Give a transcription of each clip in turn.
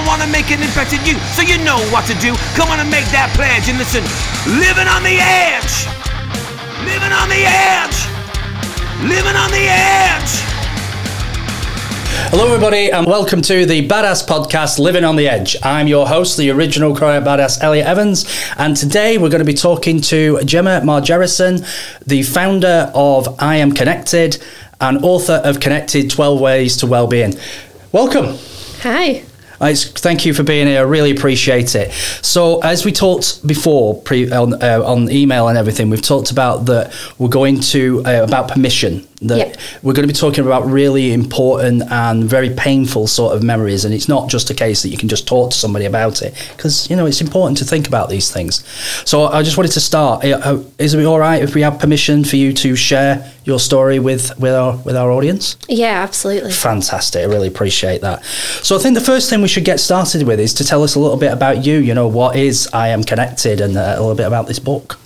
I want to make an impact in you so you know what to do. Come on and make that pledge and listen. Living on the edge. Living on the edge. Living on the edge. Hello, everybody, and welcome to the Badass Podcast, Living on the Edge. I'm your host, the original Cryo Badass, Elliot Evans, and today we're going to be talking to Gemma Margerison, the founder of I Am Connected and author of Connected 12 Ways to Wellbeing. Welcome. Hi. It's, thank you for being here. I really appreciate it. So, as we talked before pre, on, uh, on email and everything, we've talked about that we're going to uh, about permission that Yep. we're going to be talking about really important and very painful sort of memories and it's not just a case that you can just talk to somebody about it because you know it's important to think about these things so i just wanted to start Uh, uh, is it all right if we have permission for you to share your story with with our with our audience Yeah, absolutely. fantastic i really appreciate that so i think the first thing we should get started with is to tell us a little bit about you you know what is i am connected and a little bit about this book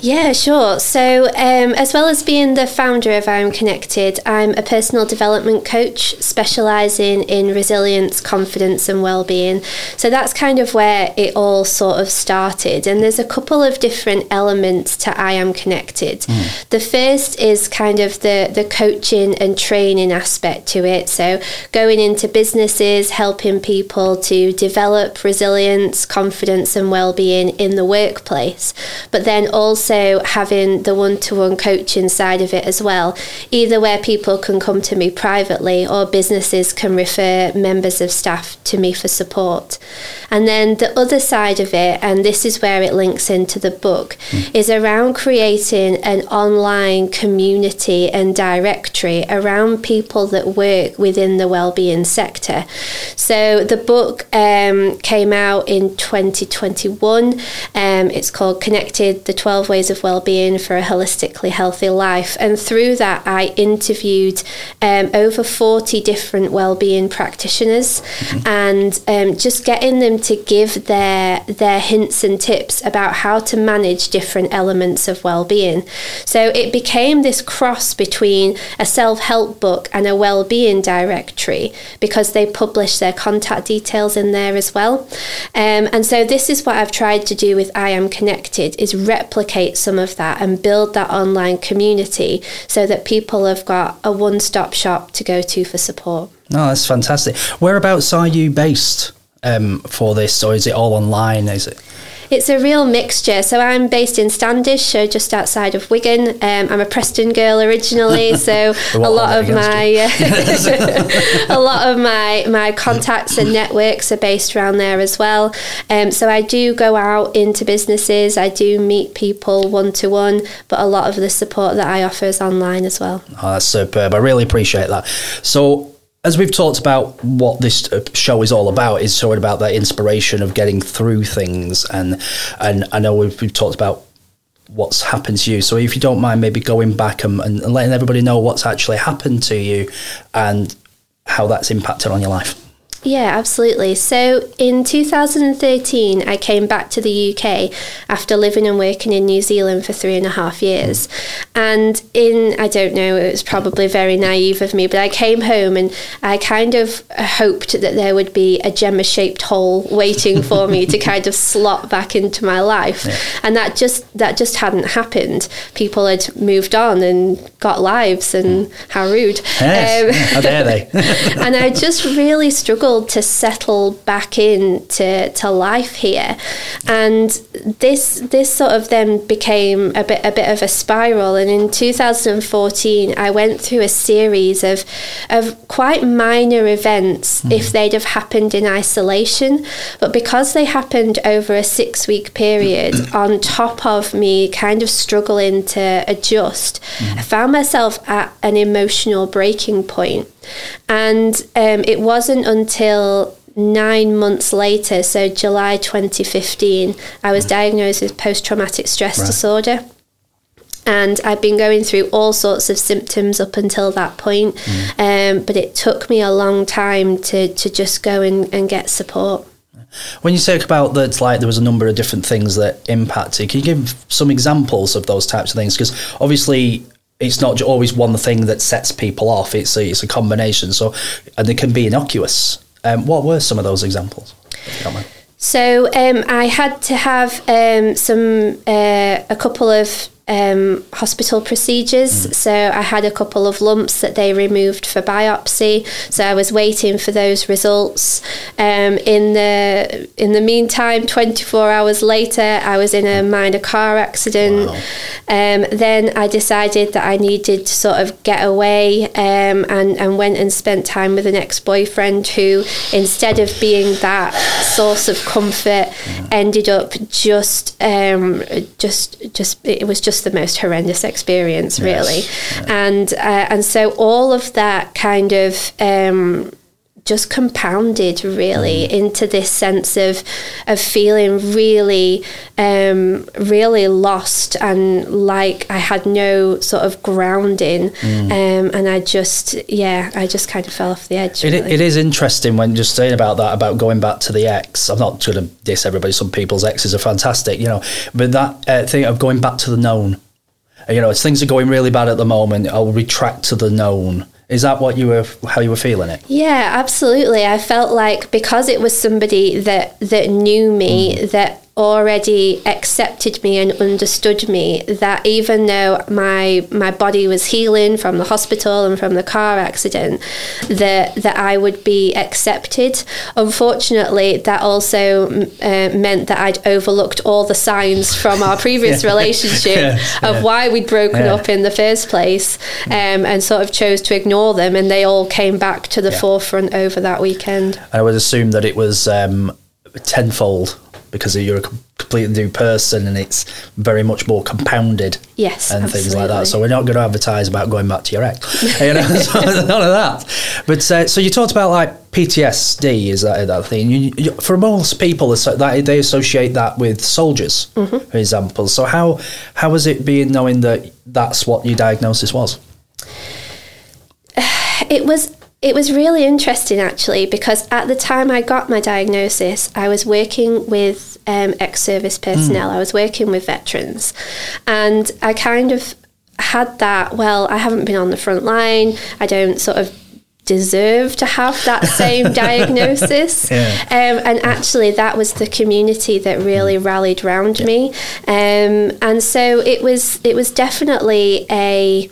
Yeah, sure. So, um, as well as being the founder of I'm Connected, I'm a personal development coach specializing in resilience, confidence, and well-being. So that's kind of where it all sort of started. And there's a couple of different elements to I Am Connected. The first is kind of the the coaching and training aspect to it. So going into businesses, helping people to develop resilience, confidence, and well-being in the workplace. But then also having the one-to-one coaching side of it as well, either where people can come to me privately or businesses can refer members of staff to me for support. And then the other side of it, and this is where it links into the book, is around creating an online community and directory around people that work within the wellbeing sector. So the book um, came out in 2021. Um, it's called Connected: The 12 Ways of Wellbeing for a Holistically Healthy Life, and through that I interviewed um, over 40 different wellbeing practitioners, and um, just getting them to give their their hints and tips about how to manage different elements of well-being. So it became this cross between a self-help book and a well-being directory because they publish their contact details in there as well. Um, and so this is what I've tried to do with I Am Connected is replicate some of that and build that online community so that people have got a one-stop shop to go to for support. No, that's fantastic. Whereabouts are you based um, for this, or is it all online? Is it? It's a real mixture. So I'm based in Standish, so just outside of Wigan. Um, I'm a Preston girl originally, so a lot of my a lot of my my contacts and networks are based around there as well. Um, so I do go out into businesses. I do meet people one to one, but a lot of the support that I offer is online as well. Oh, that's superb. I really appreciate that. So, as we've talked about what this uh, show is all about, is sort of about that inspiration of getting through things, and and I know we've, we've talked about what's happened to you. So, if you don't mind, maybe going back and, and letting everybody know what's actually happened to you and how that's impacted on your life. Yeah, absolutely. So in 2013, I came back to the UK after living and working in New Zealand for three and a half years. And in, I don't know, it was probably very naive of me, but I came home and I kind of hoped that there would be a Gemma shaped hole waiting for me to kind of slot back into my life. And that just, that just hadn't happened. People had moved on and got lives and how rude. Yes. Um, how dare they? and I just really struggled to settle back into to life here, and this this sort of then became a bit a bit of a spiral. And in 2014, I went through a series of of quite minor events mm. if they'd have happened in isolation, but because they happened over a six week period, on top of me kind of struggling to adjust, mm. I found myself at an emotional breaking point. And um, it wasn't until nine months later, so July 2015, I was diagnosed with post traumatic stress Right. disorder. And I've been going through all sorts of symptoms up until that point. Um, but it took me a long time to, to just go and, and get support. When you talk about that, like there was a number of different things that impacted, can you give some examples of those types of things? Because obviously, it's not always one thing that sets people off. It's a, it's a combination. So, and they can be innocuous Um, what were some of those examples? So um, I had to have um, some uh, a couple of um, hospital procedures. So I had a couple of lumps that they removed for biopsy. So I was waiting for those results. Um, in the in the meantime, 24 hours later, I was in a minor car accident. Wow. Um, then I decided that I needed to sort of get away um, and, and went and spent time with an ex boyfriend who, instead of being that source of comfort, ended up just um, just just it was just the most horrendous experience, really. And uh, and so all of that kind of. Um, just compounded really into this sense of of feeling really um, really lost and like I had no sort of grounding um, and I just yeah I just kind of fell off the edge It, really. it is interesting when just saying about that about going back to the ex. I'm not going to diss everybody. Some people's exes are fantastic, you know, but that uh, thing of going back to the known. You know, as things are going really bad at the moment, I'll retract to the known. Is that what you were, how you were feeling it? Yeah, absolutely. I felt like because it was somebody that that knew me, mm. that already accepted me and understood me, that even though my my body was healing from the hospital and from the car accident, that that I would be accepted. Unfortunately, that also uh, meant that I'd overlooked all the signs from our previous relationship Yes, of yeah. why we'd broken Yeah. up in the first place, um, and sort of chose to ignore them, and they all came back to the Yeah. forefront over that weekend. I would assume that it was um, tenfold because you're a completely new person and it's very much more compounded Yes, and things like that. So we're not going to advertise about going back to your ex. you know, so none of that. But uh, so you talked about like PTSD, is that that thing? You, you, for most people, that they associate that with soldiers, Mm-hmm. for example. So how how was it being knowing that that's what your diagnosis was? it was it was really interesting actually because at the time I got my diagnosis, I was working with um, ex-service personnel. I was working with veterans, and I kind of had that. Well, I haven't been on the front line. I don't sort of deserve to have that same diagnosis. Yeah. Um, and actually, that was the community that really rallied round me. Um, and so it was it was definitely a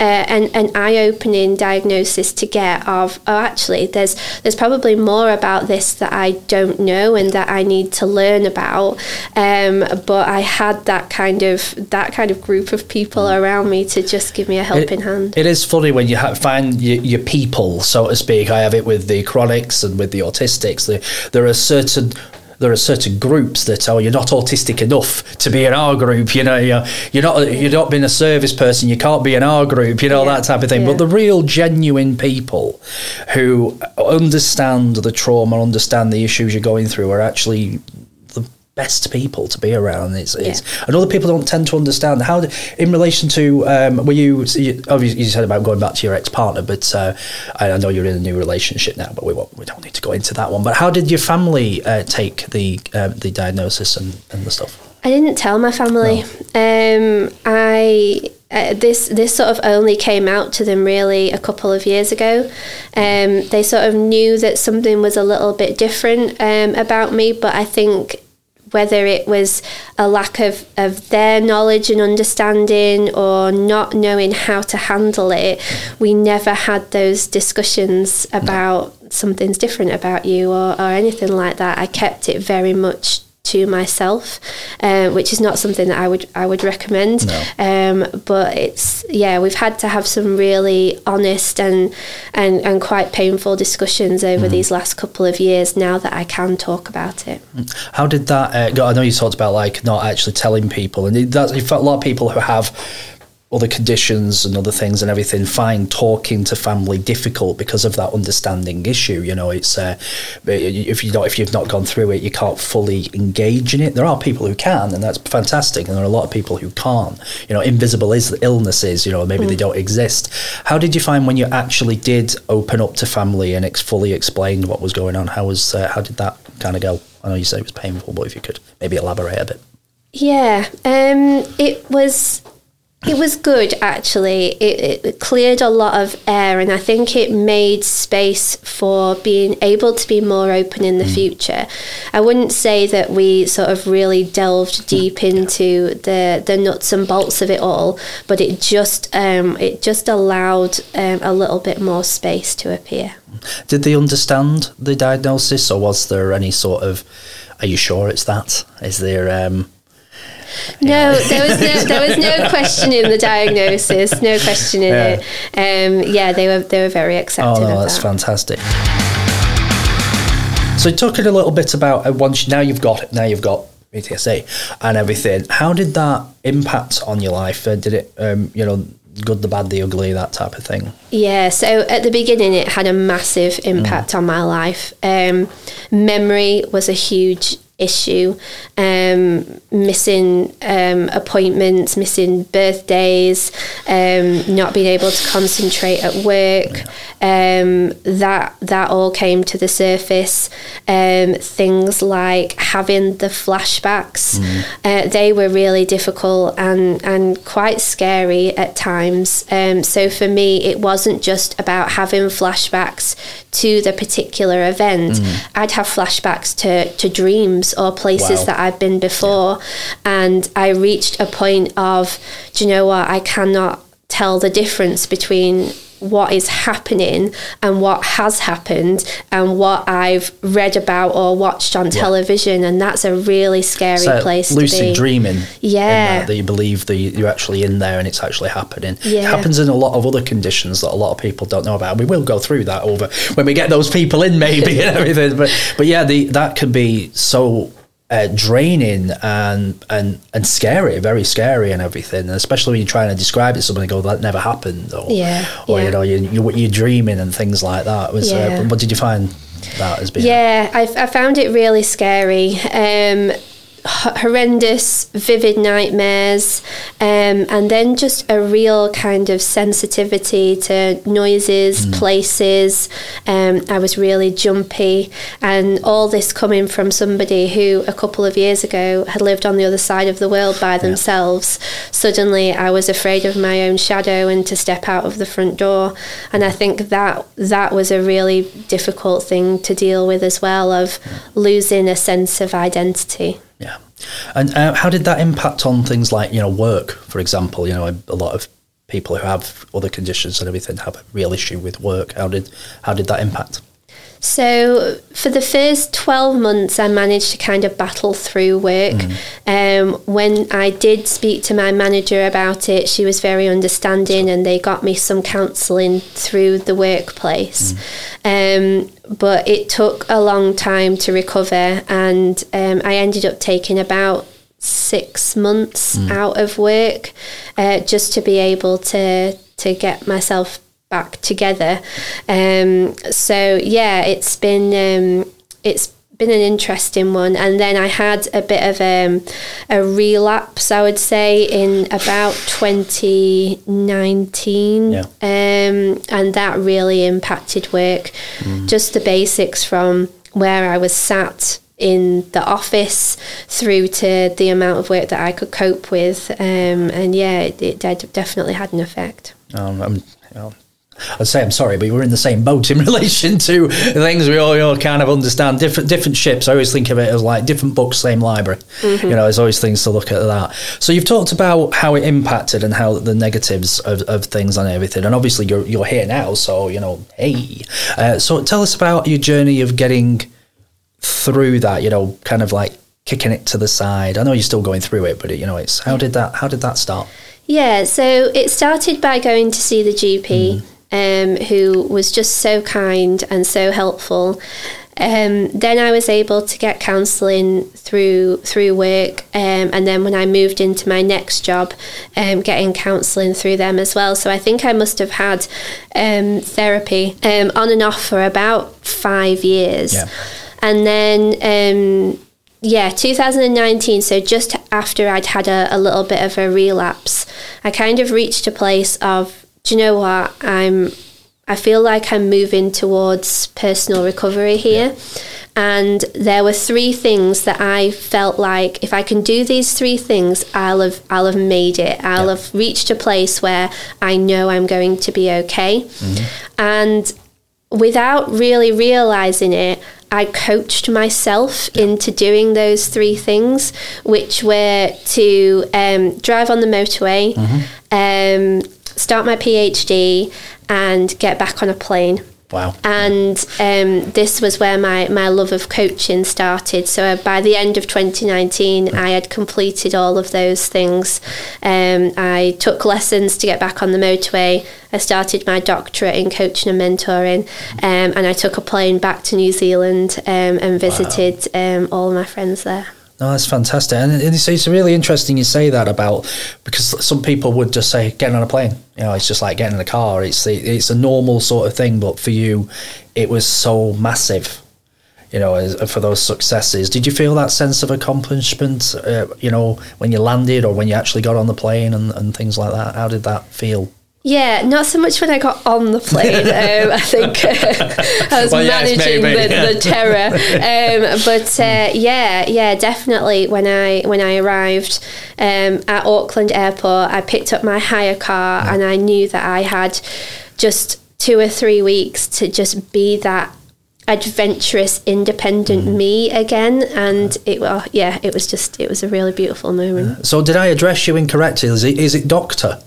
uh, an, an eye-opening diagnosis to get of oh actually there's there's probably more about this that I don't know and that I need to learn about um, but I had that kind of that kind of group of people around me to just give me a helping It- hand It is funny when you ha- find your, your people, so to speak. I have it with the chronics and with the autistics. There, there are certain there are certain groups that oh you're not autistic enough to be in our group you know you're, you're not you're not being a service person you can't be in our group you know Yeah, that type of thing yeah. but the real genuine people who understand the trauma understand the issues you're going through are actually best people to be around. It's, it's and other people don't tend to understand how. In relation to, um, were you, you obviously you said about going back to your ex partner, but uh, I know you're in a new relationship now, but we won't, we don't need to go into that one. But how did your family uh, take the uh, the diagnosis and, and the stuff? I didn't tell my family. Um, I uh, this this sort of only came out to them really a couple of years ago. Um, they sort of knew that something was a little bit different um, about me, but I think whether it was a lack of, of their knowledge and understanding or not knowing how to handle it, we never had those discussions about something's different about you or, or anything like that. I kept it very much to myself, uh, which is not something that I would I would recommend. No. Um, but it's yeah, we've had to have some really honest and and, and quite painful discussions over these last couple of years. Now that I can talk about it. How did that uh, go? I know you talked about like not actually telling people, and it, that's, in fact, a lot of people who have other conditions and other things and everything find talking to family difficult because of that understanding issue. You know, it's uh, if you don't, if you've not gone through it, you can't fully engage in it. There are people who can, and that's fantastic, and there are a lot of people who can't. You know, invisible is illnesses. You know, maybe they don't exist. How did you find when you actually did open up to family and ex- fully explained what was going on? How was uh, how did that kind of go? I know you said it was painful, but if you could maybe elaborate a bit. Yeah, um, it was It was good actually. It, it cleared a lot of air, and I think it made space for being able to be more open in the Mm. future. I wouldn't say that we sort of really delved deep into the the nuts and bolts of it all, but it just um, it just allowed um, a little bit more space to appear. Did they understand the diagnosis, or was there any sort of? Are you sure it's that? Is there? Um, No, there was no there was no questioning the diagnosis, no questioning Yeah. it. Um, yeah, they were they were very oh accepting no, of that's that. fantastic. So talking a little bit about uh, once now you've got it, now you've got PTSD and everything. How did that impact on your life? Uh, did it, um, you know, good, the bad, the ugly, that type of thing? Yeah, so at the beginning, it had a massive impact on my life. Um, memory was a huge issue. Um, missing um, appointments, missing birthdays, um, not being able to concentrate at work. Um, that that all came to the surface. Um, things like having the flashbacks, uh, they were really difficult and and quite scary at times. Um, so for me, it wasn't just about having flashbacks to the particular event. Mm. I'd have flashbacks to to dreams or places Wow. that I've been before, and I reached a point of, do you know what? I cannot tell the difference between what is happening and what has happened and what I've read about or watched on television and that's a really scary So place lucid to be. dreaming. Yeah. that, that you believe that you- you're actually in there and it's actually happening. It happens in a lot of other conditions that a lot of people don't know about. We will go through that over when we get those people in, maybe and everything. But but yeah, the, that can be so. Uh, draining and and and scary, very scary and everything, and especially when you're trying to describe it to somebody, go that never happened, or Yeah, or yeah. you know you, you you're dreaming and things like that. Was Yeah. uh, what did you find that as being? Yeah, I, I found it really scary. Um, horrendous, vivid nightmares, um, and then just a real kind of sensitivity to noises, places. Um, I was really jumpy, and all this coming from somebody who a couple of years ago had lived on the other side of the world by themselves. Suddenly, I was afraid of my own shadow and to step out of the front door, and I think that that was a really difficult thing to deal with as well of losing a sense of identity. Yeah. And uh, how did that impact on things like, you know, work, for example? You know, a, lot of people who have other conditions and everything have a real issue with work. How did how did that impact? So for the first 12 months, I managed to kind of battle through work. Um, when I did speak to my manager about it, she was very understanding and they got me some counselling through the workplace. Um, but it took a long time to recover and um, I ended up taking about six months out of work uh, just to be able to to get myself back together. Um, so yeah, it's been um, it's been an interesting one. And then I had a bit of um, a relapse, I would say, in about 2019. Yeah. Um, and that really impacted work. Just the basics from where I was sat in the office through to the amount of work that I could cope with. Um, and yeah, it, it definitely had an effect. Um, I'm, I'd say I'm sorry, but we're in the same boat in relation to things we all, you all kind of understand. Different different ships. I always think of it as like different books, same library. You know, there's always things to look at that. So you've talked about how it impacted and how the negatives of, of things and everything, and obviously you're you're here now. So you know, hey. Uh, so tell us about your journey of getting through that. You know, kind of like kicking it to the side. I know you're still going through it, but it, you know, it's how did that how did that start? Yeah, so it started by going to see the GP, um, who was just so kind and so helpful. Um, then I was able to get counselling through through work, um, and then when I moved into my next job, um, getting counselling through them as well. So I think I must have had um, therapy um, on and off for about five years, Yeah. and then. Um, yeah, 2019. So just after I'd had a, a little bit of a relapse, I kind of reached a place of, do you know what? I'm, I feel like I'm moving towards personal recovery here, And there were three things that I felt like if I can do these three things, I'll have I'll have made it. I'll have reached a place where I know I'm going to be okay. And without really realizing it, I coached myself into doing those three things, which were to um, drive on the motorway, um, start my PhD, and get back on a plane. Wow. And um, this was where my, my love of coaching started. So uh, by the end of 2019, I had completed all of those things. Um, I took lessons to get back on the motorway. I started my doctorate in coaching and mentoring. Um, and I took a plane back to New Zealand um, and visited um, all my friends there. No, that's fantastic, and it's, it's really interesting you say that about because some people would just say getting on a plane. You know, it's just like getting in a car. It's it's a normal sort of thing, but for you, it was so massive. You know, for those successes, did you feel that sense of accomplishment? Uh, you know, when you landed or when you actually got on the plane and, and things like that. How did that feel? Yeah, not so much when I got on the plane. um, I think I was Well, yes, managing maybe, the, yeah. the terror. Um, but uh, yeah, yeah, definitely. When I when I arrived um, at Auckland Airport, I picked up my hire car, and I knew that I had just two or three weeks to just be that adventurous, independent Mm. me again. And it, well, yeah, it was just it was a really beautiful moment. So, did I address you incorrectly? Is it, is it doctor?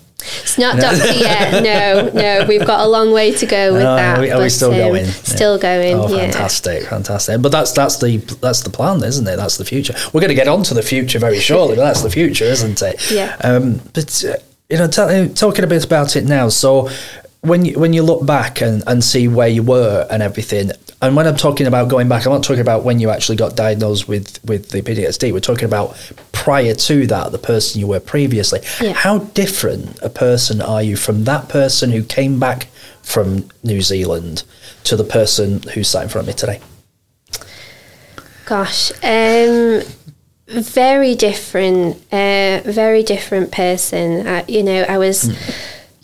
It's not doctor yet. No, no. We've got a long way to go with Oh, that. are we, are we still um, going? Still going. Oh, yeah. fantastic, fantastic! But that's that's the that's the plan, isn't it? That's the future. We're going to get on to the future very shortly, but that's the future, isn't it? Yeah. Um, but uh, you know, tell, talking a bit about it now. So, when you when you look back and, and see where you were and everything, and when I'm talking about going back, I'm not talking about when you actually got diagnosed with with the PTSD. We're talking about prior to that, the person you were previously. Yeah. How different a person are you from that person who came back from New Zealand to the person who's sat in front of me today? Gosh, um, very different. Uh, very different person. Uh, you know, I was.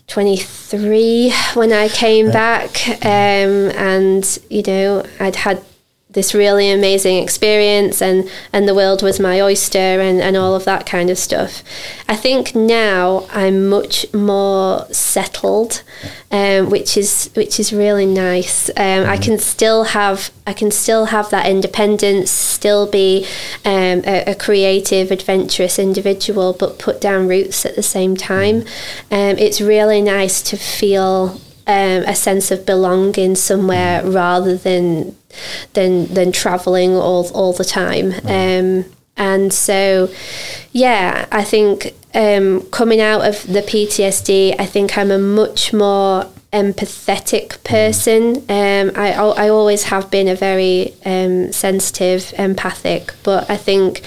23 when I came back, um, and you know, I'd had this really amazing experience, and, and the world was my oyster, and, and all of that kind of stuff. I think now I'm much more settled, um, which is which is really nice. Um, I can still have I can still have that independence, still be um, a, a creative, adventurous individual, but put down roots at the same time. Um, it's really nice to feel um, a sense of belonging somewhere rather than than than traveling all all the time. Um, and so, yeah, I think um, coming out of the PTSD, I think I'm a much more empathetic person. Um, I, I always have been a very um, sensitive, empathic, but I think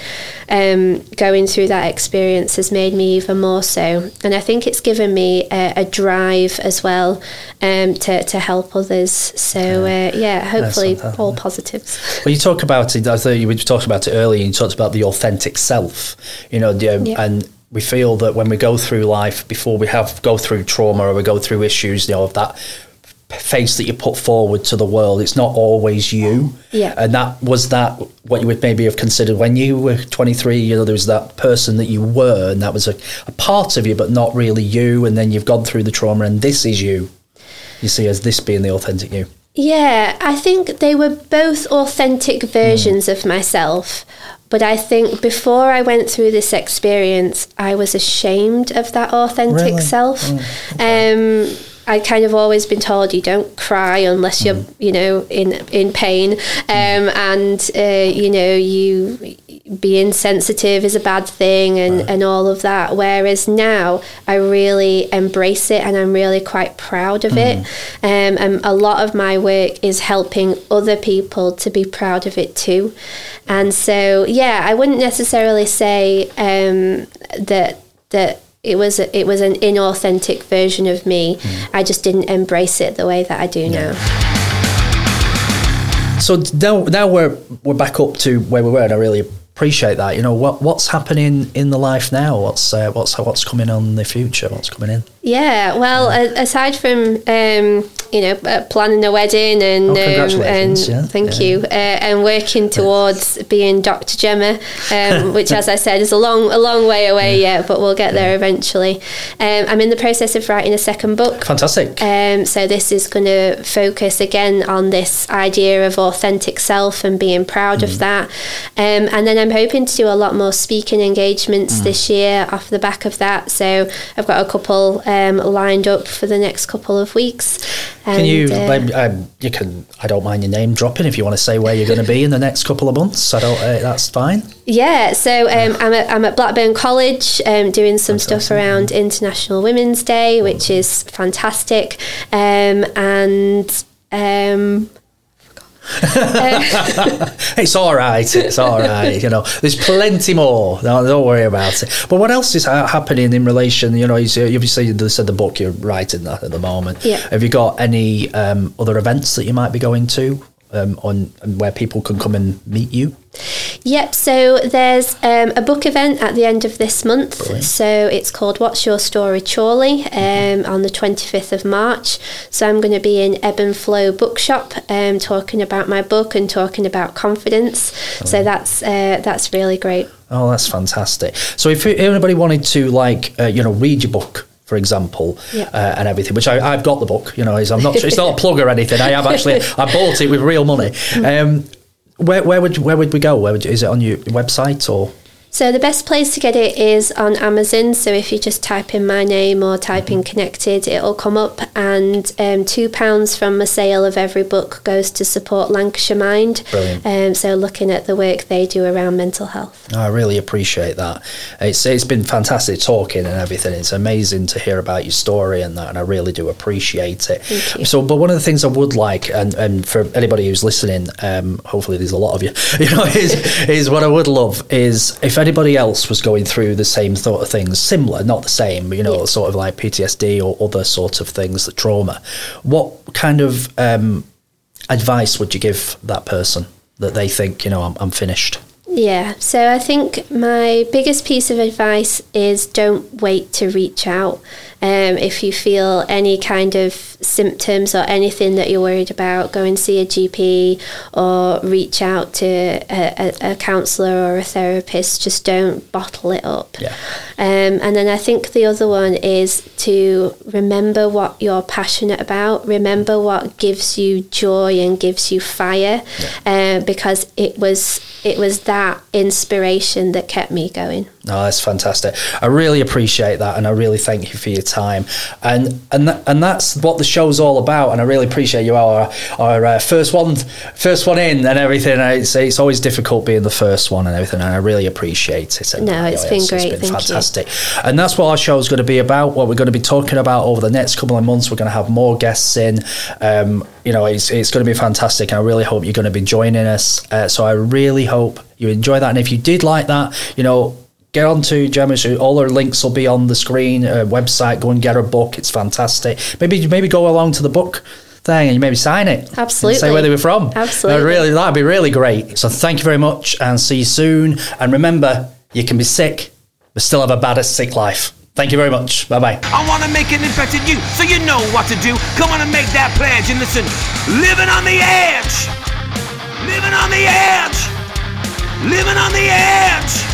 um, going through that experience has made me even more so. And I think it's given me a, a drive as well um, to, to help others. So, uh, yeah, hopefully all positives. Well, you talk about it. I thought you talked about it earlier. You talked about the authentic self. You know, the, um, Yeah. and we feel that when we go through life, before we have go through trauma or we go through issues, you know, of that face that you put forward to the world, it's not always you. Yeah. And that was that what you would maybe have considered when you were 23. You know, there was that person that you were, and that was a, a part of you, but not really you. And then you've gone through the trauma, and this is you. You see, as this being the authentic you. Yeah, I think they were both authentic versions of myself. But I think before I went through this experience, I was ashamed of that authentic Really? self. um, I'd kind of always been told you don't cry unless you're, you know, in in pain, um, and uh, you know you being sensitive is a bad thing, and and all of that. Whereas now I really embrace it, and I'm really quite proud of it. Um, and a lot of my work is helping other people to be proud of it too. And so, yeah, I wouldn't necessarily say um, that that it was a, it was an inauthentic version of me. I just didn't embrace it the way that I do now. So now, now we're we're back up to where we were, and I really appreciate that. You know, what what's happening in the life now? What's uh, what's what's coming on the future? What's coming in? Yeah, well, aside from um, you know uh, planning a wedding and Oh, um, and yeah, thank yeah. you uh, and working towards being Dr. Gemma, um, which, as I said, is a long a long way away yet, but we'll get there eventually. Um, I'm in the process of writing a second book. Fantastic. Um, so this is going to focus again on this idea of authentic self and being proud Mm. of that. Um, and then I'm hoping to do a lot more speaking engagements Mm. this year off the back of that. So I've got a couple um, lined up for the next couple of weeks. Can And, you? uh, um, you can. I don't mind your name dropping if you want to say where you're going to be in the next couple of months. I don't. Uh, that's fine. Yeah, so um, I'm, at, I'm at Blackburn College um, doing some stuff around International Women's Day, which is fantastic. Um, and um, It's all right. It's all right. You know, there's plenty more. No, don't worry about it. But what else is happening in relation? You know, you see- you've said you said the book you're writing that at the moment. Yeah. Have you got any um, other events that you might be going to um, on where people can come and meet you? Yep, so there's um, a book event at the end of this month. Brilliant. So it's called What's Your Story, Chorley, um, on the 25th of March. So I'm going to be in Ebb and Flow Bookshop um, talking about my book and talking about confidence. So that's uh, that's really great. Oh, that's fantastic. So if anybody wanted to, like, uh, you know, read your book, for example, Yeah. uh, and everything, which I, I've got the book, you know, is I'm not, it's not a plug or anything. I have actually, I bought it with real money. Um, where, where would where would we go? Where would, is it on your website or? So the best place to get it is on Amazon. So if you just type in my name or type in connected, it'll come up. And um, two pounds from the sale of every book goes to support Lancashire Mind. Brilliant. Um, so looking at the work they do around mental health. I really appreciate that. It's it's been fantastic talking and everything. It's amazing to hear about your story and that, and I really do appreciate it. So, but one of the things I would like, and, and for anybody who's listening, um, hopefully there's a lot of you, you know, is is what I would love is if anybody else was going through the same sort of things, similar, not the same, you know, Yeah. sort of like PTSD or other sorts of things, the trauma. What kind of um, advice would you give that person that they think, you know, I'm, I'm finished? Yeah, so I think my biggest piece of advice is don't wait to reach out. Um, if you feel any kind of symptoms or anything that you're worried about, go and see a GP or reach out to a, a, a counsellor or a therapist. Just don't bottle it up. Yeah. Um, and then I think the other one is to remember what you're passionate about. Remember what gives you joy and gives you fire, uh, because it was it was that inspiration that kept me going. No, that's fantastic. I really appreciate that, and I really thank you for your time. And and that, and that's what the show's all about. And I really appreciate you our our uh, first one, first one in, and everything. And It's it's always difficult being the first one and everything. And I really appreciate it. And, No, it's uh, been great, It's been thank you. fantastic. And that's what our show's going to be about. What we're going to be talking about over the next couple of months. We're going to have more guests in. Um, you know, it's it's going to be fantastic, and I really hope you're going to be joining us. Uh, so I really hope you enjoy that. And if you did like that, you know get on to Gemma's. All her links will be on the screen. Uh, website. Go and get her book. It's fantastic. Maybe maybe go along to the book thing and you maybe sign it. Absolutely. say where they were from. Absolutely. That'd really that'd be really great. So thank you very much and see you soon. And remember, you can be sick but still have a bad sick life. Thank you very much. Bye bye. I wanna make an impact in you, so you know what to do. Come on and make that pledge and listen. Living on the edge. Living on the edge. Living on the edge.